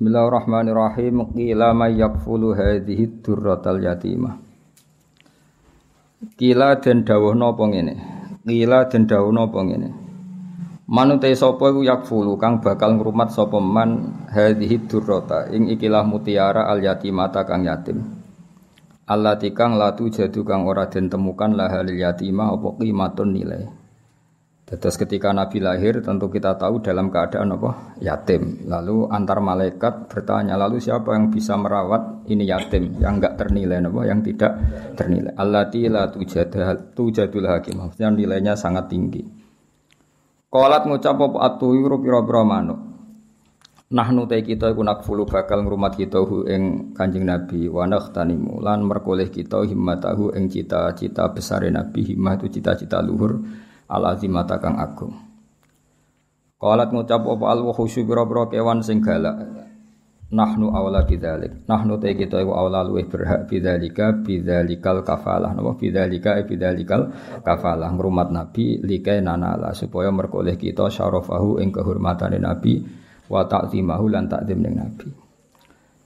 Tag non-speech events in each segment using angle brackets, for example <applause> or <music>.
Bismillahirrahmanirrahim. Qila may yakfulu hadhihi durratal yatimah. Qila den dawuh napa ngene. Qila den dawuh napa ngene. Manute sapa iku yakfulu kang bakal ngrumat sapa man hadhihi durrata ing ikilah mutiara al yatimata kang yatim. Allah tikang latu jadu kang ora den temukan lahal yatimah apa qimatun nilai. Terus ketika Nabi lahir tentu kita tahu dalam keadaan apa? Yatim. Lalu antar malaikat bertanya, lalu siapa yang bisa merawat ini yatim yang enggak ternilai apa? Yang tidak ternilai. Allati la tujadul hakim. Maksudnya nilainya sangat tinggi. Qalat ngucap apa atuyuru pira-pira manuk. Nahnu te kita iku nakfulu bakal ngrumat kita hu ing Kanjeng Nabi wa nakhtanimu lan merkoleh kita himmatahu ing cita-cita besar Nabi himmah itu cita-cita luhur al azimata kang agung. Qalat ngucap apa al wahusyu biro-biro kewan sing galak. Nahnu awla bidzalik. Nahnu te kita iku awla luwih berhak bidzalika bidzalikal kafalah. Napa bidzalika e bidzalikal kafalah ngrumat nabi likai nanala supaya merkoleh kita syarafahu ing kehormatane nabi wa ta'zimahu lan ta'zim ning nabi.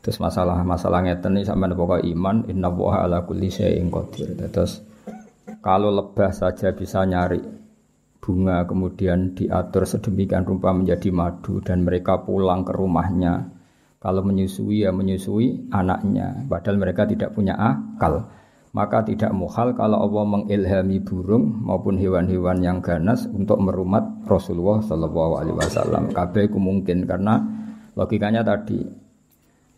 Terus masalah-masalah ngeten iki sampean pokok iman inna wa ala kulli syai'in qadir. Terus kalau lebah saja bisa nyari bunga kemudian diatur sedemikian rupa menjadi madu dan mereka pulang ke rumahnya. Kalau menyusui ya menyusui anaknya. Padahal mereka tidak punya akal. Maka tidak muhal kalau Allah mengilhami burung maupun hewan-hewan yang ganas untuk merumat Rasulullah Shallallahu Alaihi Wasallam. Kabeh mungkin karena logikanya tadi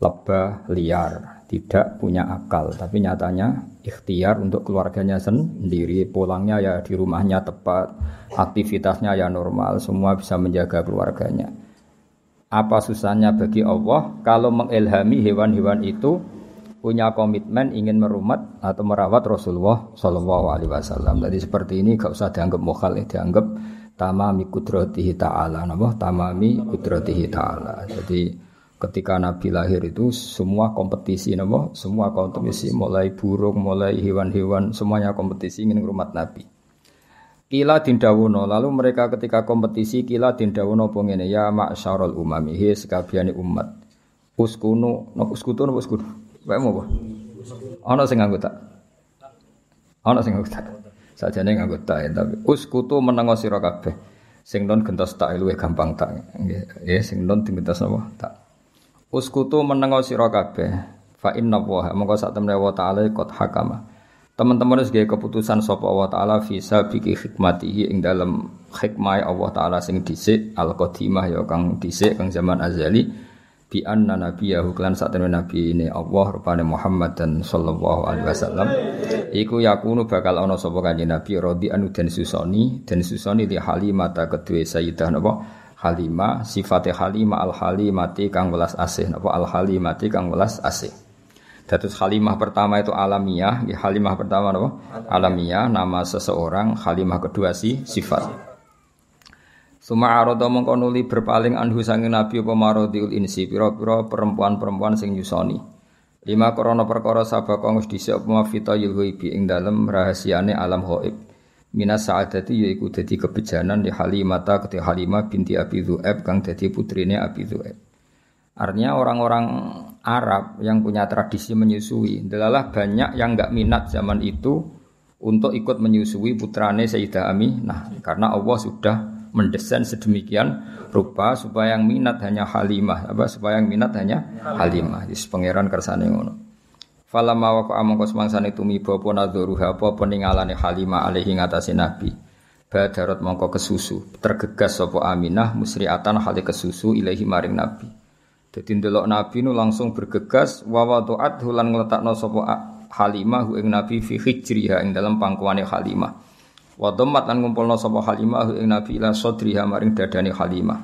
lebah liar tidak punya akal, tapi nyatanya ikhtiar untuk keluarganya sendiri, pulangnya ya di rumahnya tepat, aktivitasnya ya normal, semua bisa menjaga keluarganya. Apa susahnya bagi Allah kalau mengilhami hewan-hewan itu punya komitmen ingin merumat atau merawat Rasulullah Shallallahu Alaihi Wasallam. Jadi seperti ini gak usah dianggap mokal, dianggap tamami kudratihi ta'ala. Nama tamami kudratihi ta'ala. Jadi ketika Nabi lahir itu semua kompetisi nabo semua kompetisi mulai burung mulai hewan-hewan semuanya kompetisi ingin rumah Nabi. Kila dindawono lalu mereka ketika kompetisi kila dindawono pengene ya ma'syarul umami he sekabiane umat. Uskunu no uskutu no uskutu wae mau ana sing nganggo tak ana sing nganggo tak sajane nganggo tak ya, tapi uskutu menengo sira kabeh. Sing non gentos tak luwih gampang tak. Nggih sing non digentos napa? Tak Uskutu menengo sira kabeh. Fa inna wa mongko sak temne wa taala qad hakama. Teman-teman wis keputusan sapa Allah taala visa biki hikmatihi ing dalam hikmah Allah taala sing dhisik al qadimah ya kang dhisik kang zaman azali bi anna nabiyahu klan sak temne nabi ini Allah rupane Muhammad dan sallallahu alaihi wasallam iku yakunu bakal ana sapa kanjeng nabi radi anu den susoni den susoni di halimata kedue sayyidah napa Halimah sifatnya Halimah al Halimati kang welas asih. Napa? Al Halimati kang welas asih. Datus Halimah pertama itu alamiah, Halimah pertama apa? Alamiah, nama seseorang, Halimah kedua si sifat. Suma arodo mengkonuli berpaling anhu sangin Nabi apa marodiul insi. Piro-piro perempuan-perempuan sing yusoni. Lima korona perkara sabaka ngus dhisik apa mafita yulhuibi ing dalem rahasiane alam hoib minas saadati yaiku dadi kebejanan di Halimata ketika Halimah binti Abi Dzu'aib kang dadi putrine Abi Dzu'aib. Artinya orang-orang Arab yang punya tradisi menyusui, adalah banyak yang nggak minat zaman itu untuk ikut menyusui putrane Sayyidah Aminah karena Allah sudah mendesain sedemikian rupa supaya yang minat hanya Halimah, apa supaya yang minat hanya Halimah. Jadi pangeran kersane ngono. Falamma waqa amangka semangsane tumiba apa nadzuruha apa peningalane Halimah alaihi ngatasi Nabi. Badarat mongko kesusu, tergegas sapa Aminah musriatan hale kesusu ilahi maring Nabi. Dadi ndelok Nabi nu langsung bergegas wa wada'at hulan ngletakno sapa Halimah ing Nabi fi hijriha ing dalam pangkuane Halimah. Wa dhammat lan ngumpulna sapa Halimah ing Nabi ila sadriha maring dadane Halimah.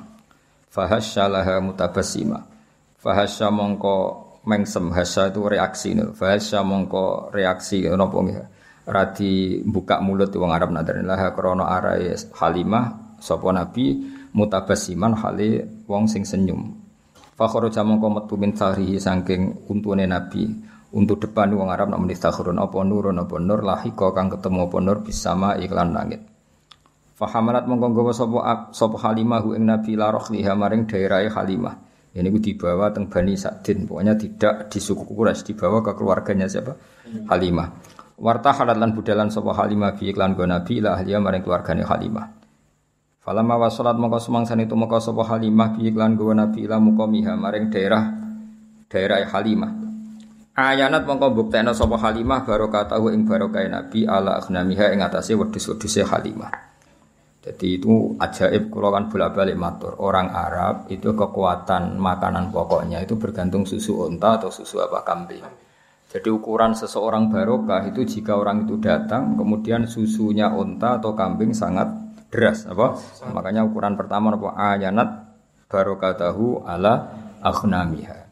Fahasyalaha mutabassima. Fahasya mongko mengsem hasa itu reaksi nih bahasa mongko reaksi nopo nggih radi buka mulut wong Arab lah krono arai Halimah sapa nabi mutabasiman hale wong sing senyum. Fakhoro jamongko metu min sahrihi saking untune nabi. Untuk depan wong Arab nak muni stakhurun apa nurun apa nur lahika kang ketemu apa nur bisama iklan langit. Fahamalat mongko gawa sapa sapa Halimah ing Nabi la liha maring daerah Halimah Ini gue dibawa teng Bani Sa'din, pokoknya tidak di suku Quraisy, dibawa ke keluarganya siapa? Halimah. Warta lan budalan sapa Halimah bi iklan go Nabi la ahliya maring keluargane Halimah. Falamma wasalat mongko semangsan itu mongko sapa Halimah bi iklan go Nabi la muqamiha maring daerah daerah Halimah. Ayanat mongko buktekno sapa Halimah barokatahu ing barokah Nabi ala aghnamiha ing atase wedhus-wedhuse Halimah. Jadi itu ajaib kalau kan bolak-balik matur. Orang Arab itu kekuatan makanan pokoknya itu bergantung susu unta atau susu apa kambing. Jadi ukuran seseorang barokah itu jika orang itu datang kemudian susunya unta atau kambing sangat deras apa? Makanya ukuran pertama apa ayanat barokah tahu ala akhnamiha.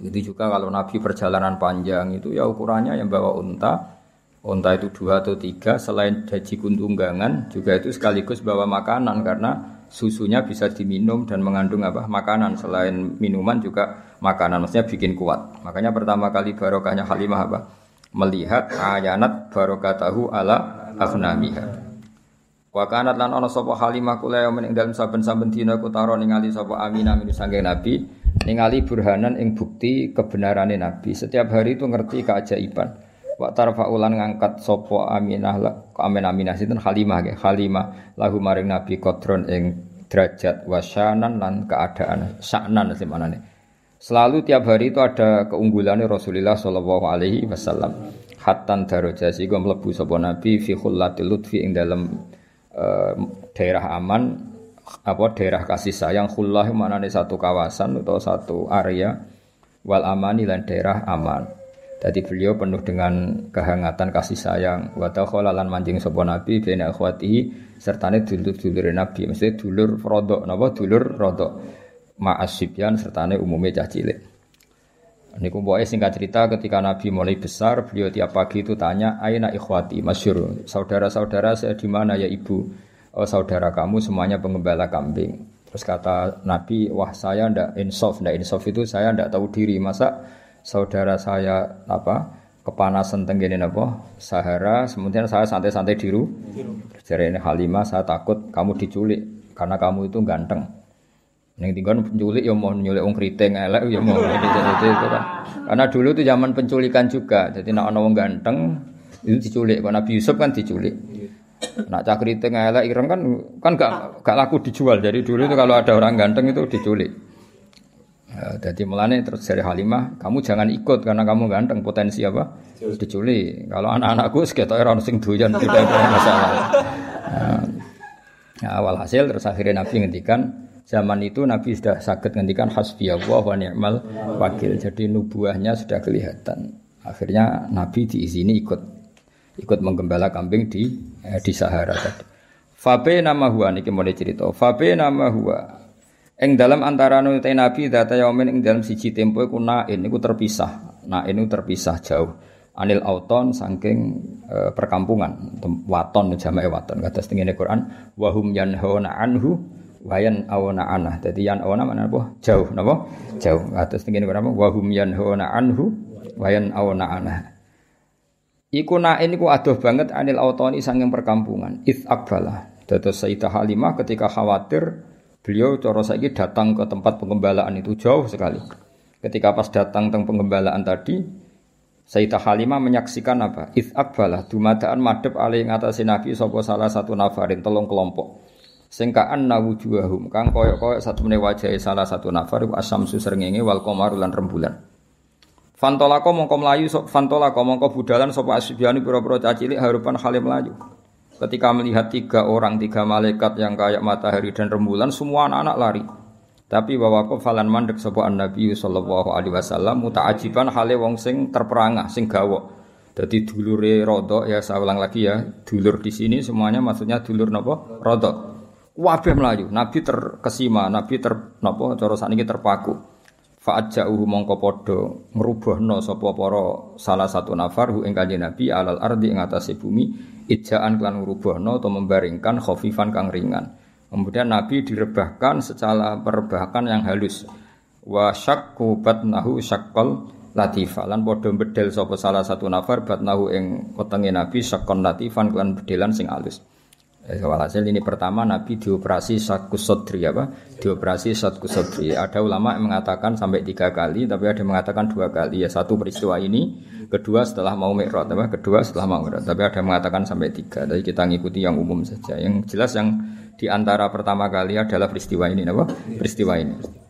Itu juga kalau Nabi perjalanan panjang itu ya ukurannya yang bawa unta Unta itu dua atau tiga, selain jaji kuntunggangan juga itu sekaligus bawa makanan karena susunya bisa diminum dan mengandung apa makanan selain minuman juga makanan maksudnya bikin kuat. Makanya pertama kali barokahnya Halimah apa? Melihat ayanat barokatahu ala afnamiha. Wa kanat lan ana sapa Halimah kula ing dalem saben-saben dina kutaro ningali sapa Aminah min sange Nabi ningali burhanan ing bukti kebenarane Nabi. Setiap hari itu ngerti keajaiban. Wa tarfa ulan ngangkat sopo Aminah amin Aminah sinten? Halimah ge Halimah lahu maring Nabi kodron ing derajat wasyanan lan keadaan saknan nih Selalu tiap hari itu ada keunggulannya Rasulullah Shallallahu Alaihi Wasallam. Hatan daroja sehingga melebu sopo Nabi fi khullatil lutfi ing dalam uh, daerah aman apa daerah kasih sayang. Khullah mana satu kawasan atau satu area wal amani dan daerah aman jadi beliau penuh dengan kehangatan kasih sayang. Wa lan manjing sapa Nabi bena akhwatihi sertane dulur-dulure Nabi. Mesti dulur rodok napa dulur rodok. Ma'asibyan sertane umume cah cilik. Ini kumpulannya singkat cerita ketika Nabi mulai besar, beliau tiap pagi itu tanya, Aina ikhwati, masyur, saudara-saudara saya di mana ya ibu? Oh saudara kamu semuanya pengembala kambing. Terus kata Nabi, wah saya ndak insaf, ndak insaf itu saya ndak tahu diri. Masa saudara saya apa kepanasan tenggene apa Sahara kemudian saya santai-santai di rumah jadi ini Halimah saya takut kamu diculik karena kamu itu ganteng. Yang tinggal penculik ya mau nyulik wong keriting elek ya mau itu, itu, kan. Karena dulu itu zaman penculikan juga jadi nak ana ganteng itu diculik. Kalau Nabi Yusuf kan diculik. Nak cak keriting elek ireng kan kan gak gak laku dijual. Jadi dulu itu kalau ada orang ganteng itu diculik Ya, jadi melane terus dari Halimah, kamu jangan ikut karena kamu ganteng potensi apa? Diculik. Kalau anak-anakku sekitar orang sing doyan <laughs> tidak ada masalah. Nah, nah, awal hasil terus akhirnya Nabi ngendikan zaman itu Nabi sudah sakit ngendikan hasbi Allah wa ni'mal wakil. Jadi nubuahnya sudah kelihatan. Akhirnya Nabi diizini ikut ikut menggembala kambing di eh, di Sahara tadi. Fabe nama huwa niki mulai cerita. Fabe nama huwa Ing dalam antara nute Nabi data yaumin ing dalam siji tempo iku nain iku terpisah. Nain iku terpisah jauh. Anil auton saking e, perkampungan waton jamae waton kata setengene Quran wahum yanhauna anhu wayan awana anah. Dadi yan awana mana apa? Jauh napa? Jauh. Kata setengene Quran wahum yanhauna anhu wayan awana anah. Iku nain iku adoh banget anil autoni saking perkampungan. Its akbala. Dados Sayyidah Halimah ketika khawatir Beliau cara saiki datang ke tempat pengembalaan itu jauh sekali. Ketika pas datang teng pengembalaan tadi, Sayyidah Halimah menyaksikan apa? Ith akbalah dumadaan madep alih ngatasi Nabi sapa salah satu nafarin telung kelompok. Singkaan nawujuhum kang koyok-koyok satu menit wajah salah satu nafar asam susrengenge wal qamar lan rembulan. Fantolako mongko melayu fantolako mongko budalan sapa asbiani pura-pura cacilik harupan halim melayu. Ketika melihat tiga orang, tiga malaikat yang kayak matahari dan rembulan, semua anak-anak lari. Tapi bahwa falan mandek sebuah Nabi Sallallahu Alaihi Wasallam mutaajiban hale wong sing terperangah, sing gawo. Jadi dulure rodo ya saya ulang lagi ya, dulur di sini semuanya maksudnya dulur nopo rodo. Wabeh melayu, Nabi terkesima, Nabi ter nopo cara saniki terpaku. Fa'ajja'uhu mongko padha ngrubahna sapa para salah satu nafar hu ing kanjeng Nabi alal ardi ing atase bumi ijaan klan ngrubahna atau membaringkan khafifan kang ringan. Kemudian Nabi direbahkan secara perebahan yang halus. Wa syakku batnahu syaqqal latifa lan padha bedel sapa salah satu nafar batnahu ing wetenge Nabi syaqqal latifan klan bedelan sing halus. Eh, walhasil ini pertama Nabi dioperasi satkus sodri apa? Dioperasi satkus sodri. Ada ulama yang mengatakan sampai tiga kali, tapi ada yang mengatakan dua kali. Ya satu peristiwa ini, kedua setelah mau mikrot, apa? Kedua setelah mau mikrot. Tapi ada yang mengatakan sampai tiga. Jadi kita ngikuti yang umum saja. Yang jelas yang di antara pertama kali adalah peristiwa ini, apa? Peristiwa ini.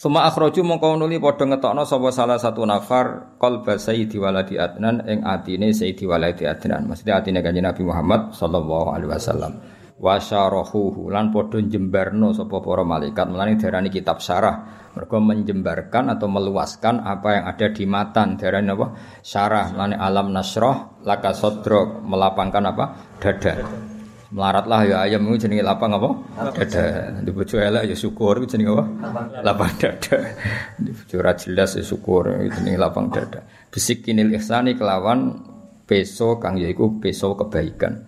Suma akhroju mongko nuli padha ngetokno sapa salah satu nafar qalba sayyidi waladi adnan ing atine sayyidi waladi adnan. Maksudnya atine kanjeng Nabi Muhammad sallallahu alaihi wasallam. Wa syarahuhu lan padha jembarno sapa para malaikat. Mulane darani kitab syarah. Mergo menjembarkan atau meluaskan apa yang ada di matan. Darani apa? Syarah. Mulane alam nasroh laka sodrok melapangkan apa? Dada melaratlah ya ayam itu jenenge lapang apa? Dada. Di bojo elek ya syukur itu jenenge apa? Lapang dada. Di bojo ora jelas ya syukur itu jenenge lapang dada. Bisikinil ihsani kelawan peso kang yaiku peso kebaikan.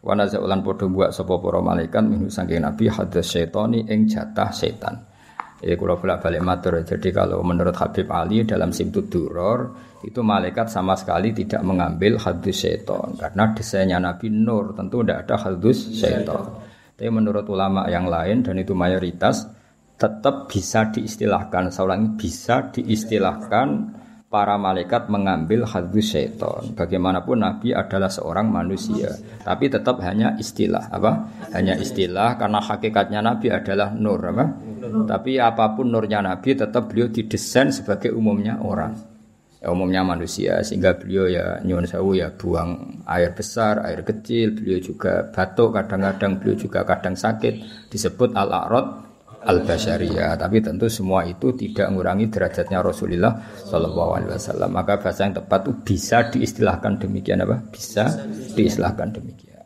Wana zaulan padha buat sapa para malaikat minhu saking nabi hadas syaitani ing jatah setan. Ya kalau bolak balik matur. Jadi kalau menurut Habib Ali dalam Simtud Duror itu malaikat sama sekali tidak mengambil hadus seton karena desainnya Nabi Nur tentu tidak ada hadus seton. Tapi menurut ulama yang lain dan itu mayoritas tetap bisa diistilahkan. Saya bisa diistilahkan para malaikat mengambil hadus seton. Bagaimanapun Nabi adalah seorang manusia, tapi tetap hanya istilah apa? Hanya istilah karena hakikatnya Nabi adalah nur apa? Tapi apa pun nurnya Nabi tetap beliau didesain sebagai umumnya orang. Ya, umumnya manusia sehingga beliau ya nyuwun sewu ya buang air besar, air kecil, beliau juga batuk kadang-kadang beliau juga kadang sakit disebut al-a'rad al bashariyah tapi tentu semua itu tidak mengurangi derajatnya Rasulullah Shallallahu Alaihi Wasallam. Maka bahasa yang tepat itu bisa diistilahkan demikian apa? Bisa diistilahkan demikian.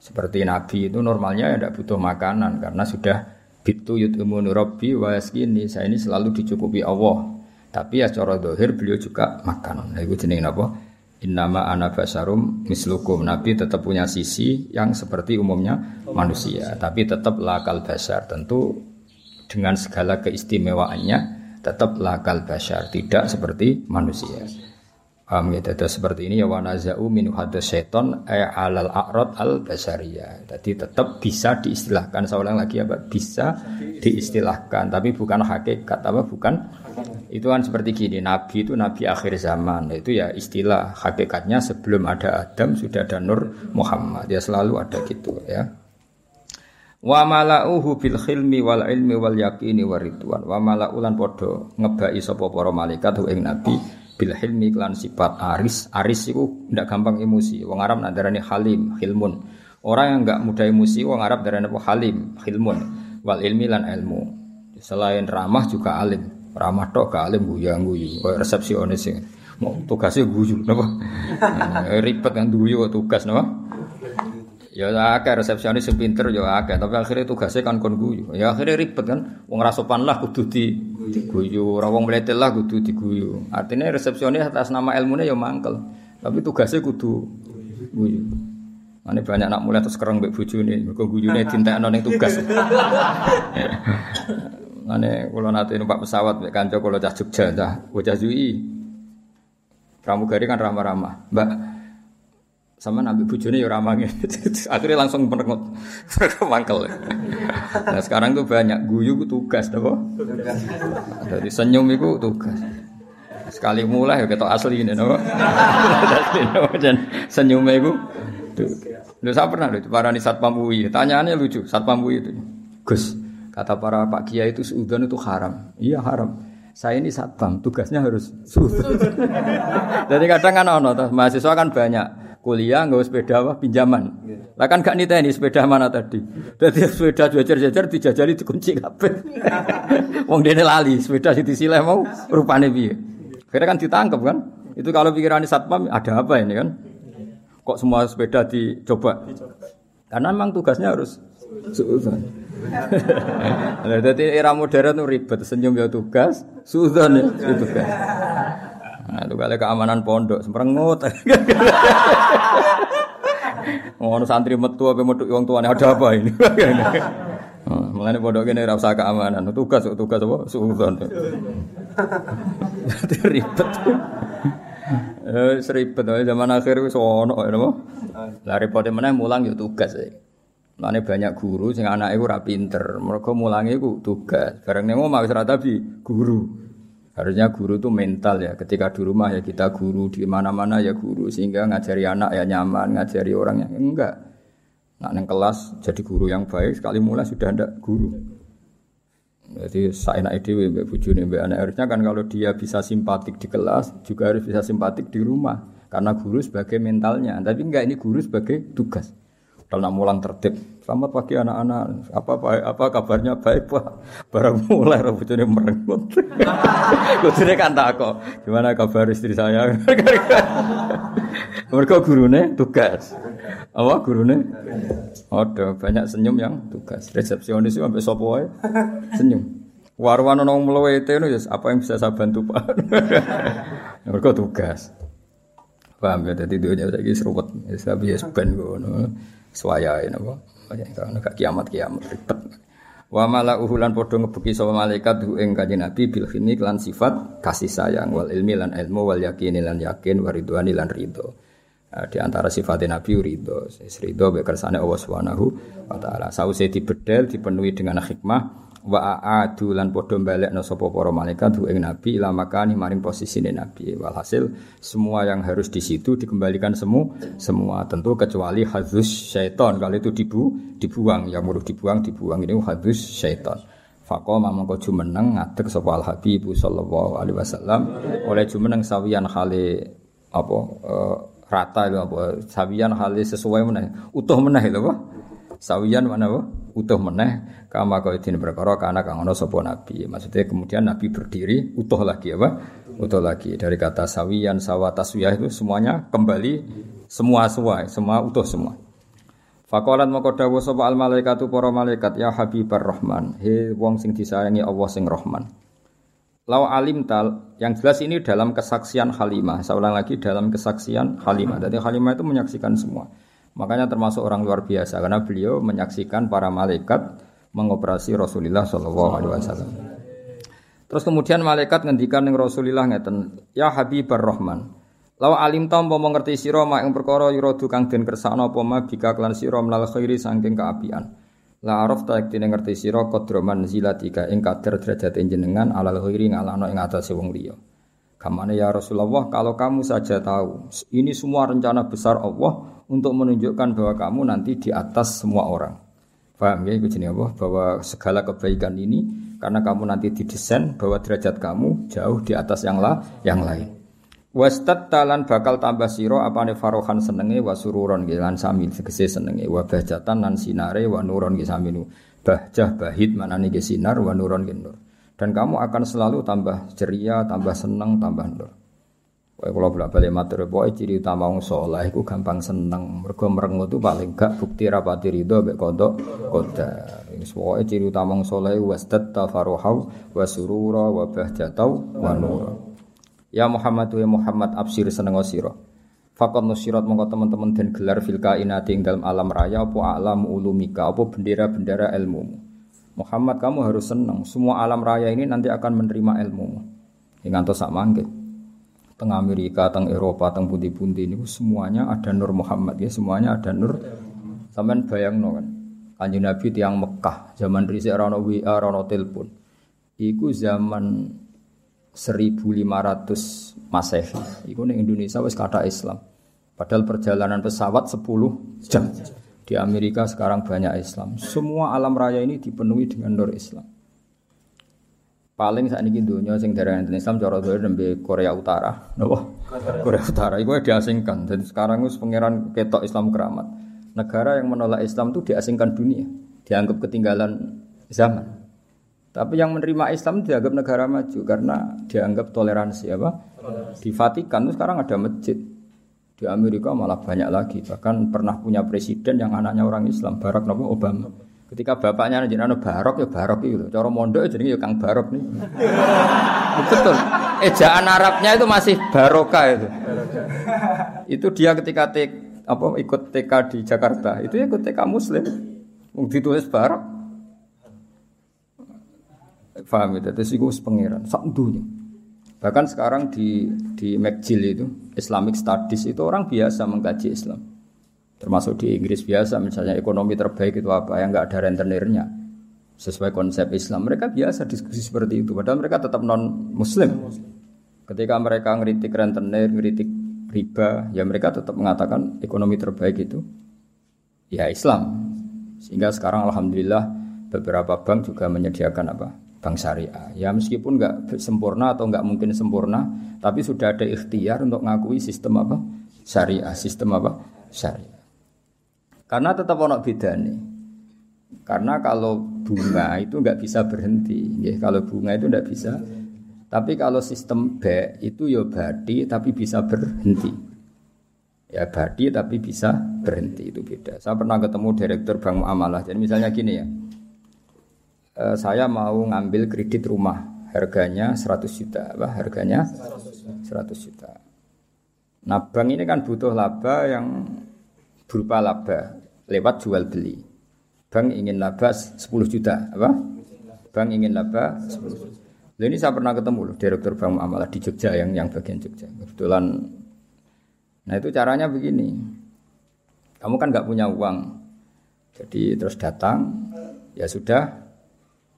Seperti Nabi itu normalnya ya tidak butuh makanan karena sudah bitu yutumunu wa yaskini saya ini selalu dicukupi Allah. Tapi ya cara dohir beliau juga makan. Nah itu jenis apa? Innama ana basarum mislukum. Nabi tetap punya sisi yang seperti umumnya manusia, tapi tetap lakal basar. Tentu dengan segala keistimewaannya tetap lakal bashar tidak seperti manusia. Paham ya, tetap seperti ini ya wanazau min hadas seton ay alal a'rad al basariyah. Jadi tetap bisa diistilahkan seorang lagi apa? Bisa diistilahkan, tapi bukan hakikat apa? Bukan itu kan seperti gini, Nabi itu Nabi akhir zaman, itu ya istilah hakikatnya sebelum ada Adam sudah ada Nur Muhammad, ya selalu ada gitu ya. Wa mala'uhu bil khilmi wal ilmi wal yaqini waridwan. Wa mala'ulan padha ngebai sapa para malaikat ing nabi bil hilmi klan sifat aris. Aris iku ndak gampang emosi. Wong Arab nak darani halim, hilmun. Orang yang enggak mudah emosi wong Arab darani apa halim, hilmun. Wal ilmi lan ilmu. Selain ramah juga alim. Ramah tok gak alim guyang guyu. Kayak resepsionis sing mau tugasnya guyu napa? <laughs> Ribet kan guyu tugas napa? Ya akeh resepsionis sing pinter ya akeh, tapi akhirnya tugasnya kan kon guyu. Ya akhirnya ribet kan. Wong rasopan lah kudu di diguyu, ora wong mletel lah kudu diguyu. Artinya resepsionis atas nama ilmunya ya mangkel. Tapi tugasnya kudu guyu. Ini banyak anak mulai terus kereng mbek bojone, mergo guyune dintekno ning tugas. <laughs> Ane kula nate numpak pesawat mbek kanca kula cah Jogja, cah bocah. Pramugari kan ramah-ramah. Mbak, sama nabi bujone ya ramange. <laughs> Akhirnya langsung merengut. Mangkel. Nah, sekarang tuh banyak guyu tugas apa? Jadi senyum itu tugas. Sekali mulai ya ketok asli ini napa? senyum itu Lu saya pernah lucu, para satpam UI. Tanyaannya lucu, satpam UI itu. Gus, kata para Pak Kiai itu suudon itu haram. Iya haram saya ini satpam, tugasnya harus. <laughs> Jadi kadang kan ono, mahasiswa kan banyak kuliah nggak sepeda apa pinjaman. Lah kan gak nita ini sepeda mana tadi. Jadi sepeda jajar-jajar dijajali dikunci kabeh. <laughs> Wong dene lali sepeda sing disileh mau rupane piye. Kira kan ditangkap kan. Itu kalau pikiran satpam ada apa ini kan? Kok semua sepeda dicoba? Karena memang tugasnya harus suudzon. <laughs> Jadi era modern itu ribet, senyum ya tugas, suudzon ya tugas. Nah, itu kali keamanan pondok semperengut. <laughs> Ngono santri metu apa metu wong tuane ada apa ini? <laughs> Oh, mulane pondok kene ora usah keamanan, tugas tugas apa? Suudzon. Ribet. Eh seribet zaman akhir wis ono ya napa? Lah repote meneh mulang ya tugas. Ya. Lane banyak guru sing anake ora pinter, mergo mulange iku tugas. Bareng ning omah wis ora guru. Harusnya guru itu mental ya. Ketika di rumah ya kita guru, di mana-mana ya guru sehingga ngajari anak ya nyaman, ngajari orang yang enggak. Nak neng kelas jadi guru yang baik sekali mulai sudah ada guru. Jadi saya nak ide mbak bujuni mbak anak harusnya kan kalau dia bisa simpatik di kelas juga harus bisa simpatik di rumah karena guru sebagai mentalnya. Tapi enggak ini guru sebagai tugas. Kalau nak mulang tertib, selamat pagi anak-anak. Apa baik, apa kabarnya baik pak? Barang mulai rambutnya merengut. <laughs> Kudunya kan tak kok. Gimana kabar istri saya? <laughs> Mereka gurune tugas. Apa gurune? Ada banyak senyum yang tugas. Resepsionis itu sampai sopo senyum. Warwan nong melewete itu apa yang bisa saya bantu pak? <laughs> Mereka tugas. Paham ya? Jadi dunia saya serupat. Saya biasa ben swaya ini apa? Karena gak kiamat kiamat ribet. Wa mala uhulan podo ngebeki sama malaikat hu ing kanjeng nabi bil khini lan sifat kasih sayang wal ilmi lan ilmu wal yakin lan yakin waridwani lan ridho. Nah, di antara sifat nabi ridho ridho bekersane Allah Subhanahu wa taala. Sause dibedel dipenuhi dengan hikmah wa aadu lan padha balekno sapa para malaikat ing nabi ila makani maring posisine nabi. Walhasil semua yang harus di situ dikembalikan semua semua. Tentu kecuali hadus syaitan. Kalau itu dibu dibuang. Yang muruh dibuang dibuang. Ini hadus syaitan. Faqama mongko jumeneng ngadeg sapa al habib sallallahu alaihi wasallam. Oleh jumeneng sawian khali apa uh, rata itu apa sawian khali sesuai meneh. Utuh meneh lho apa sawian mana utuh meneh kama kau idin perkara karena kang ono sapa nabi. Maksudnya kemudian nabi berdiri utuh lagi apa? Utuh lagi. Dari kata sawian sawa taswiyah itu semuanya kembali semua sesuai semua utuh semua. Fakolan moko dawuh sapa al malaikatu para malaikat ya habibar rahman. He wong sing disayangi Allah sing rahman. Lau alim tal, yang jelas ini dalam kesaksian Halimah. Saya ulang lagi dalam kesaksian Halimah. Jadi Halimah itu menyaksikan semua. Makanya termasuk orang luar biasa karena beliau menyaksikan para malaikat mengoperasi Rasulullah Shallallahu Alaihi Wasallam. Terus kemudian malaikat ngendikan yang Rasulullah ngeten, ya Habibur Rahman. Lawa alim tam mau mengerti siro mak yang perkara yurodu kang den kersakno apa ma bika klan siro melal khairi saking keapian. La araf ta yektine ngerti sira qadroman zilatika ing kader derajat jenengan alal khairi ngalano ing atase wong liya. Kamane ya Rasulullah kalau kamu saja tahu ini semua rencana besar Allah untuk menunjukkan bahwa kamu nanti di atas semua orang. Paham ya, itu apa? Bahwa segala kebaikan ini karena kamu nanti didesain bahwa derajat kamu jauh di atas yang lah yang lain. Wastad talan bakal tambah siro apane farohan senenge wasururon gilan samil segese senenge wa bahjatan lan sinare wa nuron ge saminu bahjah bahid manane ge sinar wa nuron ge nur. Dan kamu akan selalu tambah ceria, tambah seneng, tambah nur. Kayak kalau bolak balik matur, pokoknya ciri utama wong soleh, itu gampang seneng. Mergo merengut itu paling gak bukti rapati ridho, bek kodok, kodar. Pokoknya ciri utama wong soleh, wasdat tafarohau, wasurura, wabah jatau, wanura. Ya Muhammad, ya Muhammad, absir seneng osiro. Fakot nusirat mongko teman-teman dan gelar filka inati ing dalam alam raya, apa alam ulumika, apa bendera-bendera ilmu. Muhammad kamu harus seneng. Semua alam raya ini nanti akan menerima ilmu. Ingat sak manggil teng Amerika, teng Eropa, teng pundi-pundi ini semuanya ada Nur Muhammad ya, semuanya ada Nur. Sampean bayang no kan. Kanjeng Nabi tiang Mekah, zaman risik rono WA, rono telepon. Iku zaman 1500 Masehi. Iku ning Indonesia wis kata Islam. Padahal perjalanan pesawat 10 jam. Di Amerika sekarang banyak Islam. Semua alam raya ini dipenuhi dengan nur Islam. Paling saat ini dunia sing dari Islam cara dari Korea Utara, nopo Korea Utara itu diasingkan. Jadi sekarang itu pangeran ketok Islam keramat. Negara yang menolak Islam itu diasingkan dunia, dianggap ketinggalan zaman. Tapi yang menerima Islam dianggap negara maju karena dianggap toleransi apa? Di Vatikan itu sekarang ada masjid. Di Amerika malah banyak lagi. Bahkan pernah punya presiden yang anaknya orang Islam, Barack Obama. Ketika bapaknya jenenge Barok ya Barok itu. Cara mondok jenenge ya Kang Barok nih. <laughs> Betul. Ejaan Arabnya itu masih Baroka itu. itu dia ketika tek, apa ikut TK di Jakarta, itu ya ikut TK Muslim. Ditulis Barok. Faham itu? Terus itu pengiran, sak dunia. Bahkan sekarang di di McGill itu Islamic Studies itu orang biasa mengkaji Islam. Termasuk di Inggris biasa, misalnya ekonomi terbaik itu apa yang nggak ada rentenirnya sesuai konsep Islam. Mereka biasa diskusi seperti itu, padahal mereka tetap non Muslim. Ketika mereka ngeritik rentenir, ngeritik riba, ya mereka tetap mengatakan ekonomi terbaik itu ya Islam. Sehingga sekarang alhamdulillah beberapa bank juga menyediakan apa? Bank syariah. Ya meskipun nggak sempurna atau nggak mungkin sempurna, tapi sudah ada ikhtiar untuk ngakui sistem apa? Syariah, sistem apa? Syariah. Karena tetap ono beda nih. Karena kalau bunga itu nggak bisa berhenti, ya, kalau bunga itu nggak bisa. Tapi kalau sistem B itu ya badi tapi bisa berhenti. Ya badi tapi bisa berhenti itu beda. Saya pernah ketemu direktur bank muamalah. Jadi misalnya gini ya, e, saya mau ngambil kredit rumah harganya 100 juta, apa harganya 100 juta. Nah bank ini kan butuh laba yang berupa laba lewat jual beli. Bank ingin laba 10 juta, apa? Bank ingin laba 10 juta. Lalu ini saya pernah ketemu loh direktur bank muamalah di Jogja yang yang bagian Jogja. Kebetulan Nah itu caranya begini. Kamu kan nggak punya uang. Jadi terus datang, ya sudah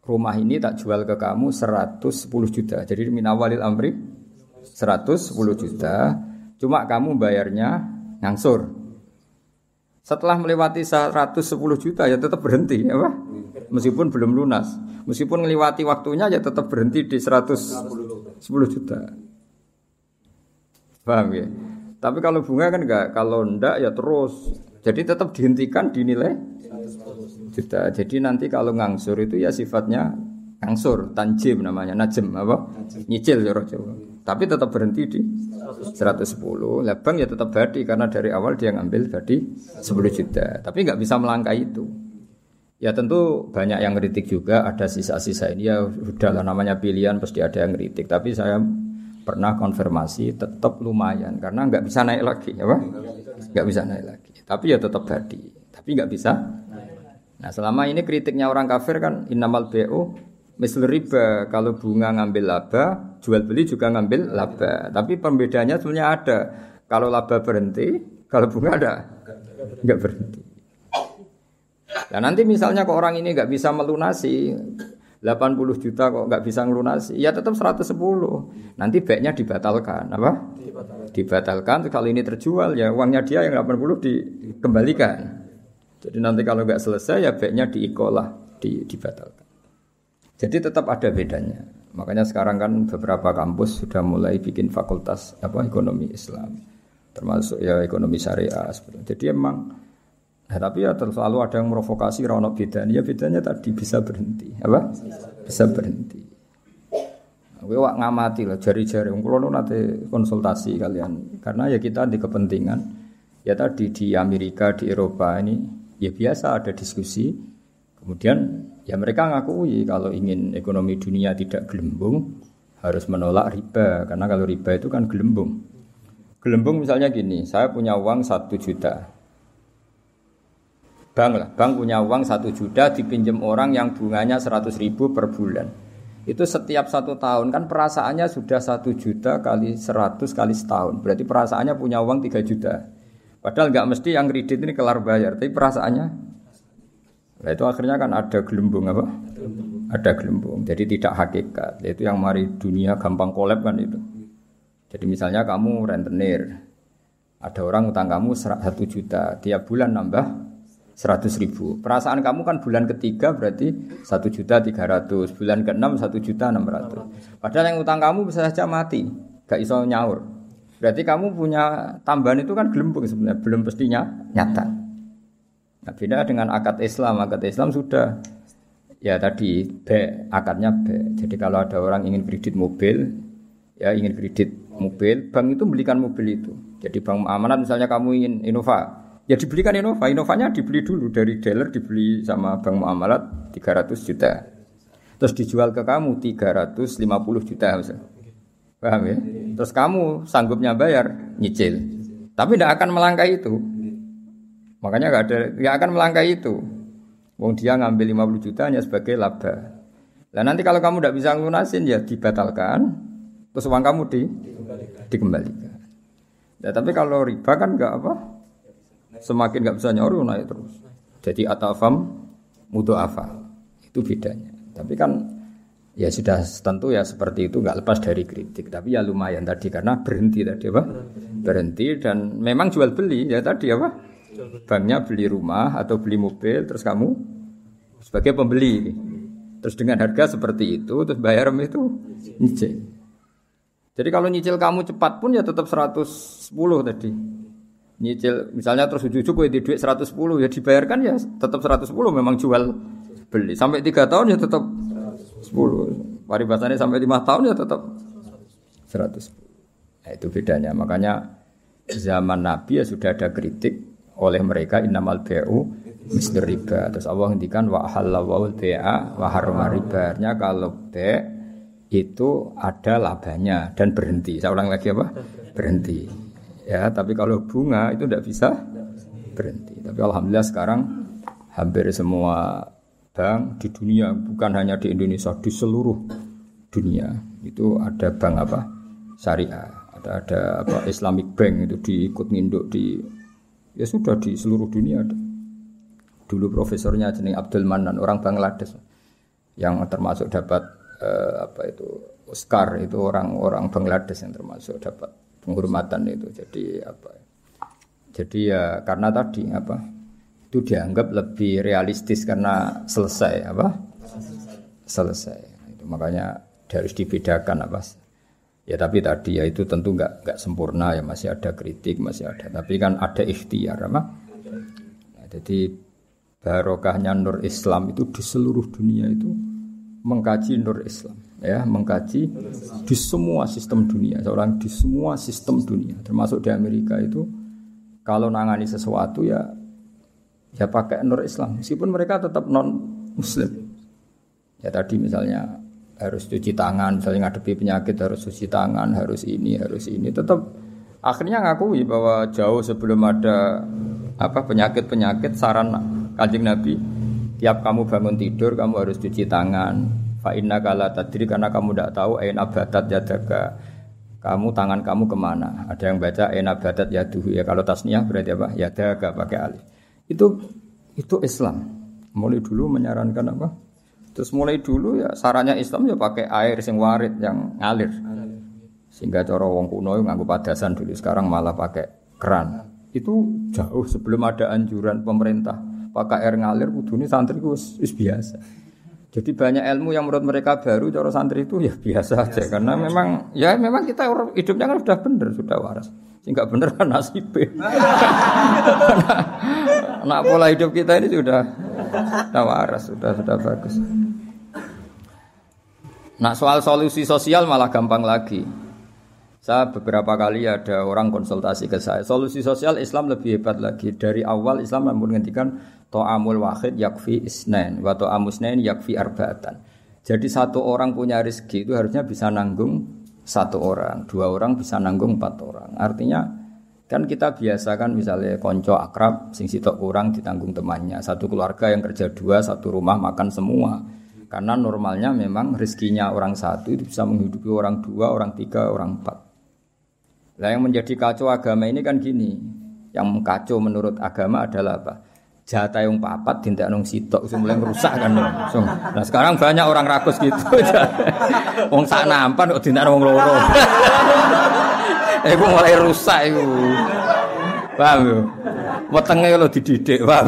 rumah ini tak jual ke kamu 110 juta. Jadi minawalil amri 110 juta. Cuma kamu bayarnya ngangsur. Setelah melewati 110 juta ya tetap berhenti ya Pak? Meskipun belum lunas. Meskipun melewati waktunya ya tetap berhenti di 110 juta. Paham ya? Tapi kalau bunga kan enggak, kalau ndak ya terus. Jadi tetap dihentikan dinilai juta. Jadi nanti kalau ngangsur itu ya sifatnya ngangsur, tanjim namanya, najem apa? Nyicil ya Jawa. Tapi tetap berhenti di 110. Lah bank ya tetap badi karena dari awal dia ngambil badi 10 juta. Tapi nggak bisa melangkah itu. Ya tentu banyak yang kritik juga, ada sisa-sisa ini ya udahlah namanya pilihan pasti ada yang kritik. Tapi saya pernah konfirmasi tetap lumayan karena nggak bisa naik lagi, apa? Nggak bisa naik lagi. Tapi ya tetap badi. Tapi nggak bisa. Nah selama ini kritiknya orang kafir kan inamal bo Misal riba, kalau bunga ngambil laba, jual beli juga ngambil laba. Tapi perbedaannya sebenarnya ada. Kalau laba berhenti, kalau bunga ada nggak berhenti. Nah nanti misalnya kok orang ini nggak bisa melunasi 80 juta kok nggak bisa melunasi, ya tetap 110. Nanti baiknya dibatalkan, apa? Dibatalkan. Dibatalkan. Kalau ini terjual ya uangnya dia yang 80 dikembalikan. Jadi nanti kalau nggak selesai ya baiknya diikolah, di, dibatalkan. Jadi tetap ada bedanya. Makanya sekarang kan beberapa kampus sudah mulai bikin fakultas apa ekonomi Islam, termasuk ya ekonomi syariah. Jadi emang, nah, tapi ya selalu ada yang merovokasi rono bedanya. Ya bedanya tadi bisa berhenti, apa? Bisa berhenti. Gue wak ngamati lah jari-jari. Kalau nanti konsultasi kalian, karena ya kita di kepentingan. Ya tadi di Amerika, di Eropa ini ya biasa ada diskusi. Kemudian Ya mereka ngakui kalau ingin ekonomi dunia tidak gelembung harus menolak riba karena kalau riba itu kan gelembung. Gelembung misalnya gini, saya punya uang satu juta. Bank lah, bank punya uang satu juta dipinjam orang yang bunganya seratus ribu per bulan. Itu setiap satu tahun kan perasaannya sudah satu juta kali seratus kali setahun. Berarti perasaannya punya uang tiga juta. Padahal nggak mesti yang kredit ini kelar bayar, tapi perasaannya Nah itu akhirnya kan ada gelembung apa? Ada gelembung. Jadi tidak hakikat. Itu yang mari dunia gampang kolab kan itu. Jadi misalnya kamu rentenir, ada orang utang kamu satu juta, tiap bulan nambah seratus ribu. Perasaan kamu kan bulan ketiga berarti satu juta tiga ratus, bulan keenam satu juta enam ratus. Padahal yang utang kamu bisa saja mati, gak iso nyaur. Berarti kamu punya tambahan itu kan gelembung sebenarnya, belum pastinya nyata. Nah, beda dengan akad Islam, akad Islam sudah ya tadi B, akadnya B. Jadi kalau ada orang ingin kredit mobil, ya ingin kredit mobil, bank itu belikan mobil itu. Jadi bank amanat misalnya kamu ingin Innova, ya dibelikan Innova. Innovanya dibeli dulu dari dealer dibeli sama bank muamalat 300 juta. Terus dijual ke kamu 350 juta misalnya. Paham ya? Terus kamu sanggupnya bayar, nyicil. Tapi tidak akan melangkah itu. Makanya nggak ada, nggak akan melangkah itu. Wong dia ngambil 50 juta hanya sebagai laba. Nah nanti kalau kamu tidak bisa lunasin ya dibatalkan, terus uang kamu di dikembalikan. Nah, tapi kalau riba kan nggak apa, Semakin nggak bisa nyoru naik terus. Jadi atafam apa itu bedanya. Tapi kan ya sudah tentu ya seperti itu nggak lepas dari kritik. Tapi ya lumayan tadi karena berhenti tadi apa? Berhenti dan memang jual beli ya tadi apa? Banknya beli rumah atau beli mobil terus kamu sebagai pembeli. Terus dengan harga seperti itu terus bayar itu nyicil. Jadi kalau nyicil kamu cepat pun ya tetap 110 tadi nyicil misalnya terus ujuk-ujuk di duit 110 ya dibayarkan ya tetap 110 memang jual beli sampai tiga tahun ya tetap 10 paribasannya sampai lima tahun ya tetap 110 nah, itu bedanya. Makanya zaman Nabi ya sudah ada kritik oleh mereka innamal ba'u mislir riba. Terus Allah ngendikan wa halawul ba'a wa harma riba. Kalau be itu ada labanya dan berhenti. Saya ulang lagi apa? Berhenti. Ya, tapi kalau bunga itu tidak bisa berhenti. Tapi alhamdulillah sekarang hampir semua bank di dunia, bukan hanya di Indonesia, di seluruh dunia itu ada bank apa? Syariah. Ada ada apa Islamic Bank itu diikut nginduk di ya sudah di seluruh dunia ada. Dulu profesornya jenis Abdul Manan orang Bangladesh yang termasuk dapat eh, apa itu Oscar itu orang-orang Bangladesh yang termasuk dapat penghormatan itu. Jadi apa? Jadi ya karena tadi apa? Itu dianggap lebih realistis karena selesai apa? Selesai. Itu makanya harus dibedakan apa? Ya tapi tadi ya itu tentu nggak nggak sempurna ya masih ada kritik masih ada. Tapi kan ada ikhtiar apa? Nah, jadi barokahnya nur Islam itu di seluruh dunia itu mengkaji nur Islam ya mengkaji di semua sistem dunia seorang di semua sistem dunia termasuk di Amerika itu kalau nangani sesuatu ya ya pakai nur Islam meskipun mereka tetap non Muslim ya tadi misalnya harus cuci tangan misalnya ngadepi penyakit harus cuci tangan harus ini harus ini tetap akhirnya ngakui bahwa jauh sebelum ada apa penyakit penyakit saran kanjeng Nabi tiap kamu bangun tidur kamu harus cuci tangan Fa inna kala tadri karena kamu tidak tahu ain abadat yadaka. Kamu tangan kamu ke mana? Ada yang baca ain abadat yaduhu ya kalau tasniah berarti apa? Yadaka pakai alif. Itu itu Islam. Mulai dulu menyarankan apa? Terus mulai dulu ya sarannya Islam ya pakai air sing warid yang ngalir. Sehingga cara wong kuno nganggo padasan dulu sekarang malah pakai keran. Itu jauh sebelum ada anjuran pemerintah pakai air ngalir kudune santri wis biasa. Jadi banyak ilmu yang menurut mereka baru cara santri itu ya biasa aja karena memang ya memang kita hidupnya kan sudah benar sudah waras. Sehingga benar kan nasib. <laughs> nah, pola hidup kita ini sudah sudah waras, sudah sudah bagus. Nah soal solusi sosial malah gampang lagi. Saya beberapa kali ada orang konsultasi ke saya. Solusi sosial Islam lebih hebat lagi. Dari awal Islam menghentikan To'amul wahid yakfi isnen wa to'amusnen yakfi arba'atan. Jadi satu orang punya rezeki itu harusnya bisa nanggung satu orang, dua orang bisa nanggung empat orang. Artinya kan kita biasa kan misalnya konco akrab sing sitok kurang ditanggung temannya. Satu keluarga yang kerja dua, satu rumah makan semua. Karena normalnya memang rezekinya orang satu itu bisa menghidupi orang dua, orang tiga, orang empat. Nah yang menjadi kacau agama ini kan gini. Yang kacau menurut agama adalah apa? jatah yang papat dintek nong sitok mulai merusak kan langsung. Nah sekarang banyak orang rakus gitu. <laughs> Wong sak nampan kok dintek nong loro. Iku mulai rusak iku. Paham yo? Wetenge lo dididik, paham.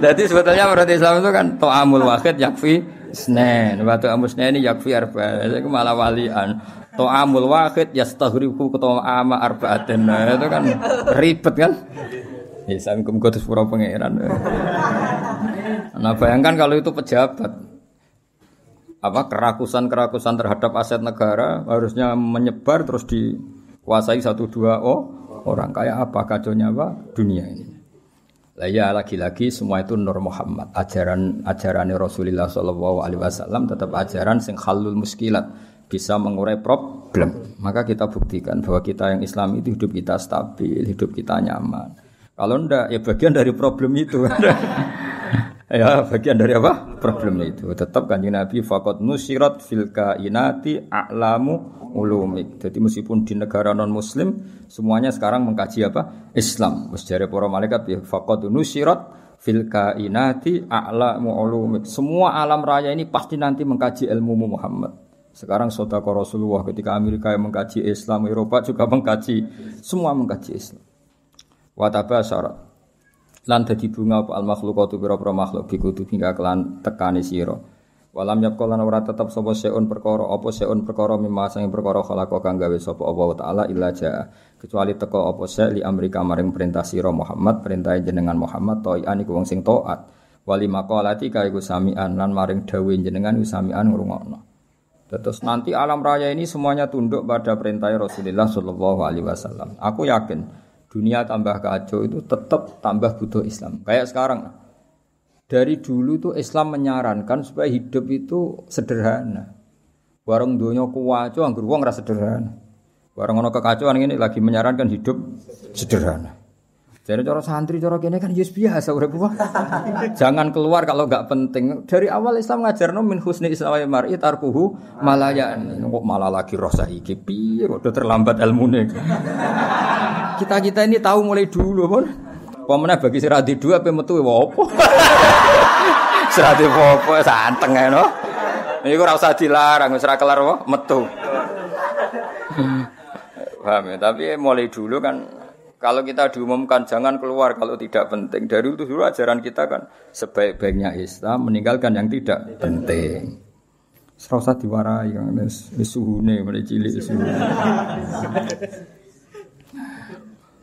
Jadi sebetulnya menurut Islam itu kan to'amul wahid yakfi senen. Waktu amus ini yakfi arba. Itu malah walian amul wahid yastaghriqu ketua ama arba'atin. Nah, itu kan ribet kan? Ya samkum kutus pura pangeran. Nah, bayangkan kalau itu pejabat apa kerakusan-kerakusan terhadap aset negara harusnya menyebar terus dikuasai satu dua oh orang kayak apa kacaunya apa dunia ini. Lah ya lagi-lagi semua itu Nur Muhammad ajaran ajaran Rasulullah Shallallahu Alaihi Wasallam tetap ajaran sing halul muskilat bisa mengurai problem. Maka kita buktikan bahwa kita yang Islam itu hidup kita stabil, hidup kita nyaman. Kalau ndak ya bagian dari problem itu. <laughs> Ya, bagian dari apa? Problem itu. Tetap kanjeng Nabi fakot nusirat fil kainati a'lamu ulumik. Jadi meskipun di negara non muslim semuanya sekarang mengkaji apa? Islam. Jare para malaikat ya fakot nusirat fil kainati a'lamu ulumik. Semua alam raya ini pasti nanti mengkaji ilmu Muhammad. Sekarang sodako Rasulullah ketika Amerika yang mengkaji Islam, Eropa juga mengkaji, semua mengkaji Islam. Wataba syarat lan dadi bunga apa? Al makhlukatu pira-pira makhluk bikudu hingga kelan tekani sira. Walam yap lan ora tetep sapa seun perkara apa seun perkara mimma sing perkara khalaqa kang gawe sapa Allah taala illa jaa kecuali teko apa se li amrika maring perintah sira Muhammad perintah jenengan Muhammad toian iku wong sing taat wali maqalati ka iku samian lan maring dawuh jenengan iku samian ngrungokno. Terus nanti alam raya ini semuanya tunduk pada perintah Rasulullah Shallallahu Alaihi Wasallam. Aku yakin dunia tambah kacau itu tetap tambah butuh Islam. Kayak sekarang. Dari dulu tuh Islam menyarankan supaya hidup itu sederhana. Warung dunia kuwaco anggur wong rasa sederhana. Warung ono kekacauan ini lagi menyarankan hidup sederhana. Jadi cara santri cara kene kan yes biasa urip <laughs> Jangan keluar kalau nggak penting. Dari awal Islam ngajarno min husni islami mar'i tarkuhu malayan. Kok malah lagi roh saiki piye kok udah terlambat ilmune. <laughs> Kita-kita ini tahu mulai dulu pun. Pemene bagi sirati dua apa metu wa opo. Sirati opo santeng ae no. Iku ora usah dilarang ora kelar metu. <laughs> Paham ya? Tapi mulai dulu kan kalau kita diumumkan jangan keluar kalau tidak penting. Dari itu dulu ajaran kita kan sebaik-baiknya Islam meninggalkan yang tidak penting. Serasa diwarai kan suhune mulai cilik suhu.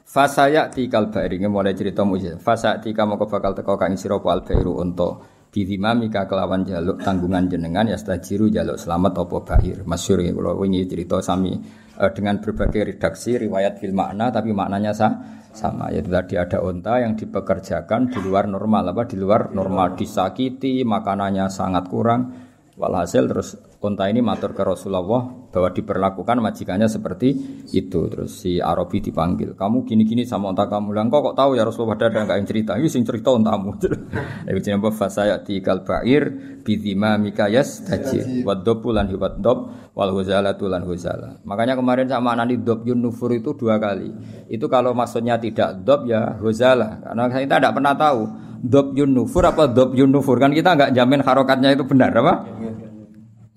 Fasaya tikal bairi mulai cerita mujizat. Fasa tika mau bakal teko kang sira al bairu untuk mika kelawan jaluk tanggungan jenengan ya stajiru jaluk selamat opo bair. Masyhur ya kalau wingi cerita sami uh, dengan berbagai redaksi riwayat fil makna tapi maknanya sah, sama. Yaitu tadi ada onta yang dipekerjakan di luar normal apa? Di luar normal. Disakiti makanannya sangat kurang. Walhasil terus Unta ini matur ke Rasulullah bahwa diperlakukan majikannya seperti itu. Terus si Arabi dipanggil, kamu gini-gini sama unta kamu. Lah kok tahu ya Rasulullah ada enggak yang cerita? Ini sing cerita untamu. Iku <laughs> jenenge saya di kalbair bidima mikayas tajir. Waddobu lan hiwat dob wal huzala tulan huzala. Makanya kemarin sama nani dob yun nufur itu dua kali. Itu kalau maksudnya tidak dob ya huzala. Karena kita tidak pernah tahu dob yun nufur apa dob yun nufur kan kita nggak jamin harokatnya itu benar apa?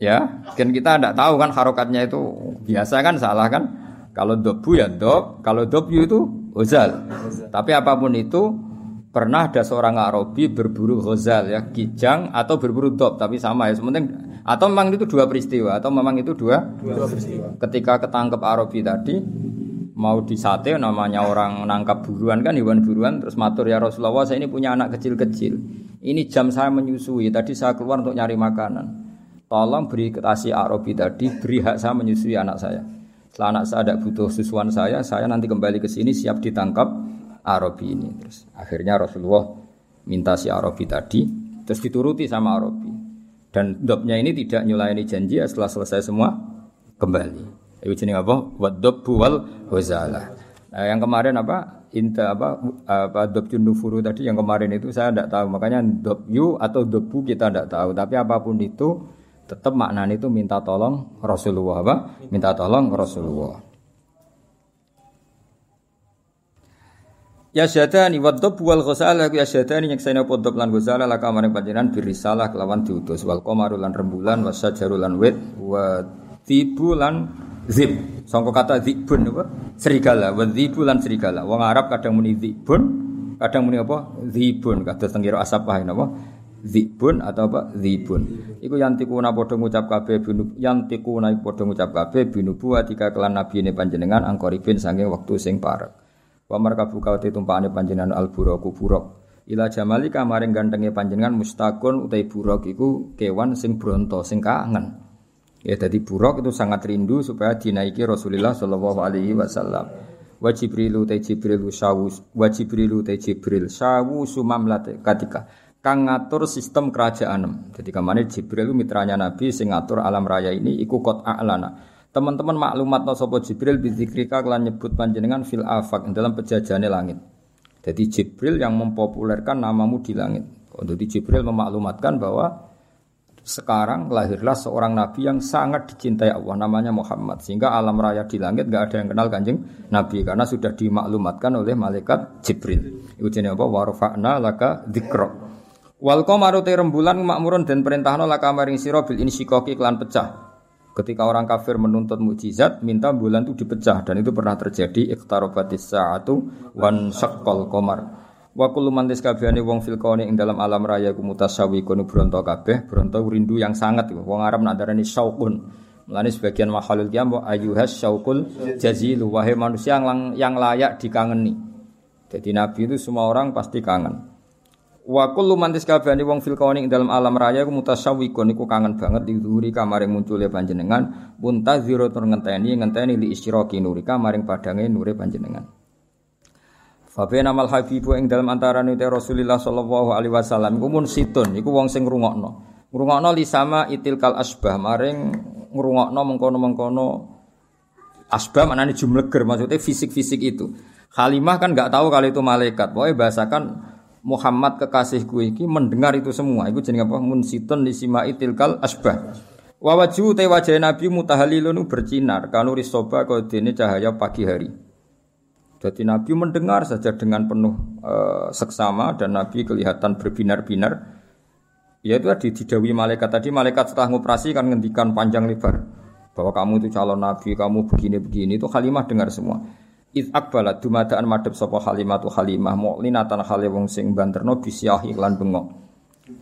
Ya, kan kita tidak tahu kan harokatnya itu biasa kan salah kan? Kalau dobu ya dob, kalau dobyu itu hozal. Tapi apa pun itu pernah ada seorang Arabi berburu hozal ya, kijang atau berburu dob, tapi sama ya. Sementing atau memang itu dua peristiwa atau memang itu dua, dua peristiwa. Ketika ketangkep Arabi tadi mau disate namanya orang nangkap buruan kan hewan buruan terus matur ya Rasulullah saya ini punya anak kecil-kecil. Ini jam saya menyusui, tadi saya keluar untuk nyari makanan Tolong beri kasih Arabi tadi, beri hak saya menyusui anak saya. Setelah anak saya ada butuh susuan saya, saya nanti kembali ke sini siap ditangkap Arabi ini. Terus akhirnya Rasulullah minta si Arabi tadi, terus dituruti sama Arabi. Dan dobnya ini tidak nyulayani janji ya setelah selesai semua kembali. Itu jenis apa? Wadobbu wal wazalah. Nah, yang kemarin apa? Inta apa? Apa dobju nufuru tadi yang kemarin itu saya tidak tahu. Makanya dobyu atau dobbu kita tidak tahu. Tapi apa pun itu tetap maknanya itu minta tolong Rasulullah apa? Minta tolong Rasulullah. Ya syadani wa dhab wal ghusala ya syadani nyekseni apa dhab lan ghusala laka maring panjenengan birisalah kelawan diutus. Wal qamaru lan rembulan wa sajaru lan wit wa tibu lan zib sangka kata zibun apa? Serigala wa zibu lan serigala. Wong Arab kadang muni zibun kadang muni apa? Zibun kados tenggiro asap wae napa Zibun atau apa? Zibun. Iku yantikuna padha ngucap kabeh binu yantikuna padha ngucap kabeh binubu atika kelan nabi ini panjenengan angkoribin saking wektu sing parek. Wa markabu kawate tumpakane panjenengan al buraku buruk. Ila jamali kamaring gantenge panjenengan mustakun utai buruk iku kewan sing bronto sing kangen. Ya jadi buruk itu sangat rindu supaya dinaiki Rasulullah sallallahu alaihi wasallam. Wa Jibrilu te Jibril sawu wa Jibrilu Jibril sawu sumamlate katika kang ngatur sistem kerajaan. Jadi ke mana Jibril itu mitranya Nabi sing ngatur alam raya ini iku kot a'lana. Teman-teman maklumat no sopo Jibril bidzikrika kelan nyebut panjenengan fil afak dalam pejajane langit. Jadi Jibril yang mempopulerkan namamu di langit. Untuk Jibril memaklumatkan bahwa sekarang lahirlah seorang nabi yang sangat dicintai Allah namanya Muhammad sehingga alam raya di langit nggak ada yang kenal kanjeng nabi karena sudah dimaklumatkan oleh malaikat Jibril itu jenis apa warfa'na laka dzikra wal qamaru rembulan makmurun dan perintahno laka maring sira bil insyikaki klan pecah ketika orang kafir menuntut mukjizat minta bulan itu dipecah dan itu pernah terjadi iqtarabatis sa'atu wan syaqqal qamar Wa kullu man wong fil kauni ing dalam alam raya ku mutasawi kono bronto kabeh, bronto rindu yang sangat wong Arab nak darani syauqun. Mulane sebagian mahalul qiyam ayuhas syauqul jazilu wahai manusia yang, yang layak dikangeni. Jadi nabi itu semua orang pasti kangen. Wa kullu man kabehane wong fil kauni dalam alam raya ku mutasawiqun iku kangen banget dihuri kamare muncule panjenengan muntaziro tur ngenteni ngenteni li isyraqi nurika maring padange nure panjenengan. Fabena mal habibu ing dalam antara nute Rasulullah sallallahu alaihi wasallam iku situn iku wong sing ngrungokno. Ngrungokno li sama itil kal asbah maring ngrungokno mengkono-mengkono asbah maknane jumleger maksudnya fisik-fisik itu. Halimah kan nggak tahu kalau itu malaikat. Pokoknya bahasakan Muhammad kekasihku iki mendengar itu semua. Iku jenenge apa? Mun situn li sama itil kal asbah. Wa wajhu te wajah Nabi mutahalilun bercinar kanuri soba kau dene cahaya pagi hari. Jadi Nabi mendengar saja dengan penuh uh, seksama dan Nabi kelihatan berbinar-binar. Ya itu tadi didawi malaikat tadi malaikat setelah ngoperasi kan ngendikan panjang lebar bahwa kamu itu calon Nabi, kamu begini-begini itu Halimah dengar semua. Iz akbalat dumadaan madhep sapa Halimah tu Halimah mu'linatan hale wong sing banterno bisyah iklan bengok.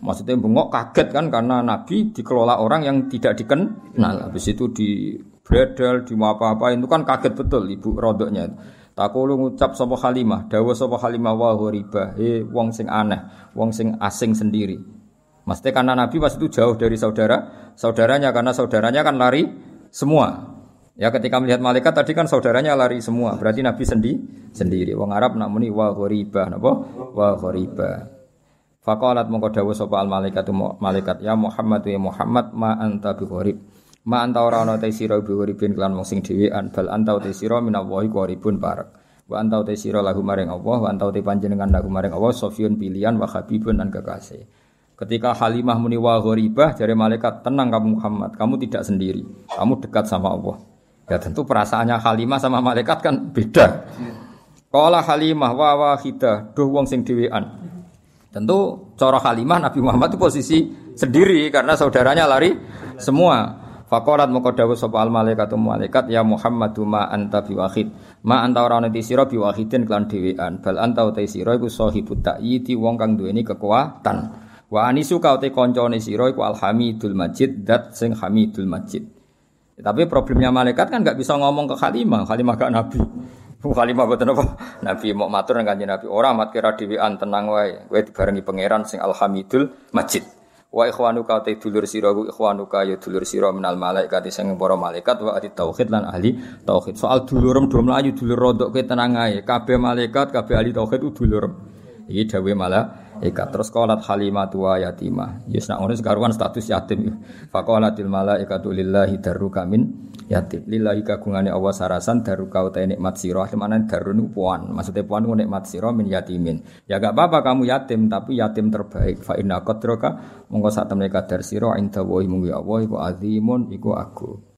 Maksudnya bengok kaget kan karena Nabi dikelola orang yang tidak dikenal. Habis itu di bredel, di apa-apa itu kan kaget betul ibu rodoknya. Takulu ngucap sapa Halimah, dawa sapa Halimah wa ghoriba, he wong sing aneh, wong sing asing sendiri. Maksudnya karena Nabi pas itu jauh dari saudara, saudaranya karena saudaranya kan lari semua. Ya ketika melihat malaikat tadi kan saudaranya lari semua, berarti Nabi sendi sendiri. Wong Arab nak muni wa ghoriba, napa? Wa ghoriba. Faqalat mongko dawuh sapa al malaikat malaikat ya Muhammad ya Muhammad ma anta bi ghorib. Ma anta ora ana te sira bi uripin kelan wong sing dhewean bal anta te sira minallahi qaribun parek. Wa anta te sira lahu maring Allah wa anta te panjenengan lahu maring Allah sofiyun pilihan wa habibun dan kekasih. Ketika Halimah muni wa gharibah dari malaikat tenang kamu Muhammad, kamu tidak sendiri. Kamu dekat sama Allah. Ya tentu perasaannya Halimah sama malaikat kan beda. Kala Halimah wa wahidah, duh wong sing dhewean. Tentu cara Halimah Nabi Muhammad itu posisi sendiri karena saudaranya lari semua. Faqalat moko dawuh sapa al malaikatu malaikat ya Muhammadu ma anta biwahid. Ma anta ora ana sira biwahidin kelan dhewean. Bal anta uta sira iku sahibut ta'yiti wong kang duweni kekuatan. Wa anisu ka uta kancane sira iku alhamidul majid dat sing hamidul majid. Ya, tapi problemnya malaikat kan nggak bisa ngomong ke Khalimah, Khalimah gak nabi. <laughs> Khalimah boten apa? Nabi mau matur nang kanjeng Nabi, ora mat kira dhewean tenang wae. Kowe dibarengi pangeran sing alhamidul majid. Wa ikhwanuka te dulur sira ku ikhwanuka ya dulur sira minal malaikat sing para malaikat wa ahli tauhid lan ahli tauhid. Soal dulurem do mlayu dulur rodok ke tenang ae. Kabeh malaikat, kabeh ahli tauhid dulurem. Iki dawuh malaikat. Terus qalat halimatu wa yatimah. Yes nak ngono sekaruan status yatim. Faqalatil malaikatu lillahi darruka min yatim. Lillahi kagungane Allah sarasan daruka uta nikmat sira. Mana darun puan. Maksudnya puan ku nikmat sira min yatimin. Ya gak apa-apa kamu yatim tapi yatim terbaik. Fa inna qadraka monggo sak temne kadar sira inda wa munggu Allah iku azimun iku aku.